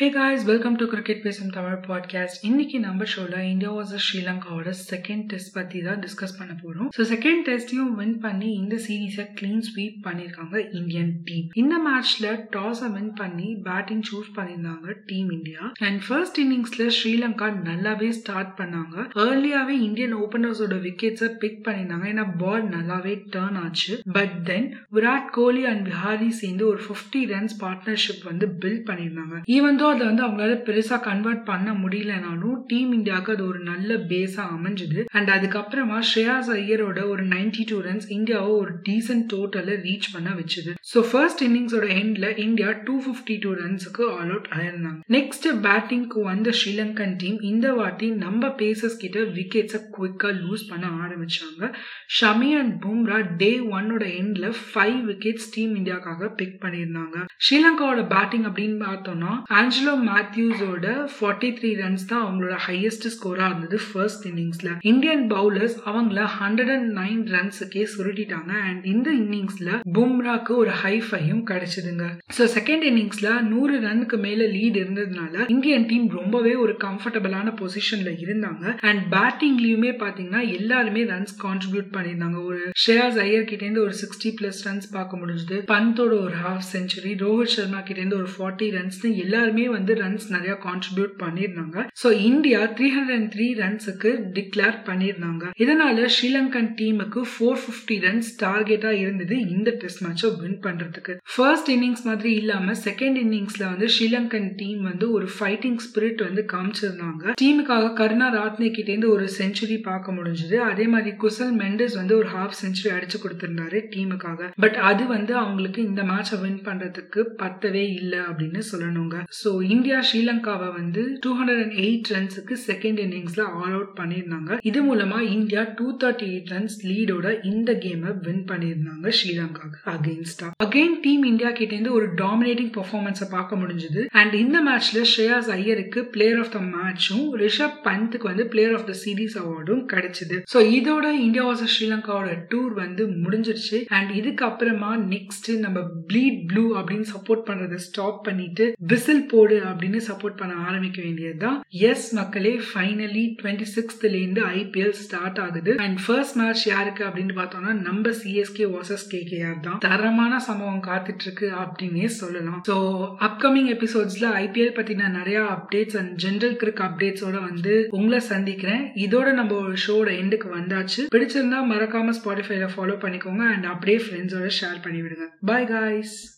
Hey guys welcome to cricket பேசும் Tamil podcast இன்னைக்கு நம்ம ஷோல இந்தியா வாஸ் ஸ்ரீலங்காவோட செகண்ட் டெஸ்ட் பத்தி தான் டிஸ்கஸ் பண்ண போறோம். ஸோ செகண்ட் டெஸ்டையும் வின் பண்ணி இந்த சீரீஸை கிளீன் ஸ்வீப் பண்ணியிருக்காங்க இந்தியன் டீம் இந்த மேட்ச்ல டாஸை வின் பண்ணி பேட்டிங் சூஸ் பண்ணியிருந்தாங்க டீம் இந்தியா அண்ட் ஃபர்ஸ்ட் இன்னிங்ஸ்ல ஸ்ரீலங்கா நல்லாவே ஸ்டார்ட் பண்ணாங்க. ஏர்லியாவே இந்தியன் ஓபனர்ஸோட விக்கெட்ஸை பிக் பண்ணியிருந்தாங்க ஏன்னா பால் நல்லாவே டேர்ன் ஆச்சு. But then Virat Kohli and Vihari சேர்ந்து ஒரு ஃபிஃப்டி ரன்ஸ் பார்ட்னர்ஷிப் வந்து பில்ட் பண்ணியிருந்தாங்க ஈவன் தோ அதை வந்து அவங்களால பெருசாக கன்வெர்ட் பண்ண முடியலனாலும் டீம் இந்தியாவுக்கு அது ஒரு நல்ல பேஸாக அமைஞ்சது. அண்ட் அதுக்கப்புறமா ஸ்ரேயாஸ் ஐயரோட ஒரு நைன்டி டூ ரன்ஸ் இந்தியாவை ஒரு டீசென்ட் டோட்டலை ரீச் பண்ண வச்சுது. ஸோ ஃபர்ஸ்ட் இன்னிங்ஸோட எண்டில் இந்தியா டூ ஃபிஃப்டி டூ ரன்ஸுக்கு ஆல் அவுட் ஆயிருந்தாங்க நெக்ஸ்ட் பேட்டிங்க்கு வந்த ஸ்ரீலங்கன் டீம் இந்த வாட்டி நம்ம பேசஸ் கிட்ட விக்கெட்ஸை குவிக்கா லூஸ் பண்ண ஆரம்பிச்சாங்க. ஷமி அண்ட் பும்ரா டே ஒன்னோட எண்ட்ல ஃபைவ் விக்கெட்ஸ் டீம் இந்தியாக்காக பிக் பண்ணியிருந்தாங்க. ஸ்ரீலங்காவோட பேட்டிங் அப்படின்னு பார்த்தோம்னா ஆஞ்சலோ மேத்யூஸோட ஃபார்ட்டி த்ரீ ரன்ஸ் தான் அவங்களோட ஹையஸ்ட் ஸ்கோரா இருந்தது ஃபர்ஸ்ட் இன்னிங்ஸ்ல இந்தியன் பவுலர்ஸ் அவங்கள ஹண்ட்ரட் அண்ட் நைன் ரன்ஸுக்கே சுருட்டிட்டாங்க. அண்ட் இந்த இன்னிங்ஸ்ல பும்ராக்கு ஒரு ஹை ஃபையும் கிடைச்சதுங்க. ஸோ செகண்ட் இன்னிங்ஸ்ல நூறு ரன்னுக்கு மேல லீட் இருந்ததுனால இந்தியன் டீம் ரொம்பவே ஒரு கம்ஃபர்டபுளான பொசிஷன்ல இருந்தாங்க. அண்ட் பேட்டிங்லயுமே பாத்தீங்கன்னா எல்லாருமே ரன்ஸ் கான்ட்ரிபியூட் பண்ணியிருந்தாங்க. ஒரு ஷேயாஸ் ஐயர் கிட்ட இருந்து ஒரு சிக்ஸ்டி பிளஸ் ரன்ஸ் பார்க்க முடிஞ்சது. பந்தோட ஒரு ஹாஃப் செஞ்சுரி ரோஹித் சர்மா கிட்ட இருந்து ஒரு ஃபார்ட்டி ரன்ஸ் எல்லாருமே வந்து ரன்ஸ் நிறைய கான்ட்ரிபியூட் பண்ணியிருந்தாங்க so India three hundred and three ரன்ஸுக்கு declare பண்ணியிருந்தாங்க இதனால ஸ்ரீலங்கன் டீமுக்கு ஃபோர் ஃபிஃப்டி ரன்ஸ் டார்கெட்டா இருந்தது இந்த டெஸ்ட் மேட்சை வின் பண்றதுக்கு. ஃபர்ஸ்ட் இன்னிங்ஸ் மாதிரி இல்லாம செகண்ட் இன்னிங்ஸ்ல வந்து ஸ்ரீலங்கன் டீம் வந்து ஒரு ஃபைட்டிங் ஸ்பிரிட் வந்து காமிச்சிருந்தாங்க. டீமுக்காக கருணா ராத்னே கிட்ட இருந்து ஒரு செஞ்சுரி பார்க்க முடிஞ்சது. அதே மாதிரி குசல் மெண்டஸ் வந்து ஒரு ஹாஃப் செஞ்சுரி அடிச்சு கொடுத்திருந்தாரு டீமுக்காக பட் அது வந்து அவங்களுக்கு இந்த மேட்சை வின் பண்றதுக்கு பத்தவே இல்லை அப்படின்னு சொல்லணுங்க. ஸோ இந்தியா ஸ்ரீலங்காவை வந்து டூ ஹண்ட்ரட் அண்ட் எயிட் ரன்ஸுக்கு செகண்ட் இன்னிங்ஸ்ல ஆல் அவுட் பண்ணியிருந்தாங்க. இது மூலமா India two thirty eight runs லீடோட இந்த கேமை வின் பண்ணியிருந்தாங்க ஸ்ரீலங்காவுக்கு அகெயின்ஸ்டா அகெயின் டீம் இந்தியா கிட்ட இருந்து ஒரு டாமினேட்டிங் பெர்ஃபார்மன்ஸை பார்க்க முடிஞ்சது. அண்ட் இந்த மேட்ச்ல ஸ்ரேயாஸ் ஐயருக்கு பிளேயர் ஆஃப் த மேட்சும் ரிஷப் பந்த்துக்கு வந்து பிளேயர் ஆஃப் த சீரீஸ் அவார்டும் கிடைச்சது. ஸோ இதோட இந்தியா வாச ஸ்ரீலங்காவோட டூர் வந்து முடிஞ்சிருச்சு. அண்ட் இதுக்கப்புறமா நெக்ஸ்ட் நம்ம ப்ளீட் ப்ளூ அப்படின்னு சப்போர்ட் பண்றதை ஸ்டாப் பண்ணிட்டு விசில் போடு அப்படின்னு சப்போர்ட் பண்ண ஆரம்பிக்க வேண்டியது தான் எஸ் மக்களே ஃபைனலி டுவெண்ட்டி சிக்ஸ்த்ல இருந்து ஐபிஎல் ஸ்டார்ட் ஆகுது. அண்ட் ஃபர்ஸ்ட் மேட்ச் யாருக்கு அப்படின்னு பார்த்தோம்னா நம்ம சிஎஸ்கே வர்சஸ் கேகேஆர் தான். தரமான சம்பவம் காத்துட்டு இருக்கு அப்படின்னே சொல்லலாம். ஸோ அப்கமிங் எபிசோட்ஸ்ல ஐபிஎல் பத்தின நிறைய அப்டேட்ஸ் அண்ட் ஜென்ரல் கிரிக் அப்டேட்ஸோட வந்து உங்களை சந்திக்கிறேன். இதோட நம்ம ஒரு ஷோட எண்டுக்கு வந்தாச்சு. பிடிச்சிருந்தா மறக்காம ஸ்பாட்டிஃபைல ஃபாலோ பண்ணிக்கோங்க. அண்ட் அப்படியே ஃப்ரெண்ட்ஸோட ஷேர் பண்ணி விடுங்க பாய் காய்ஸ்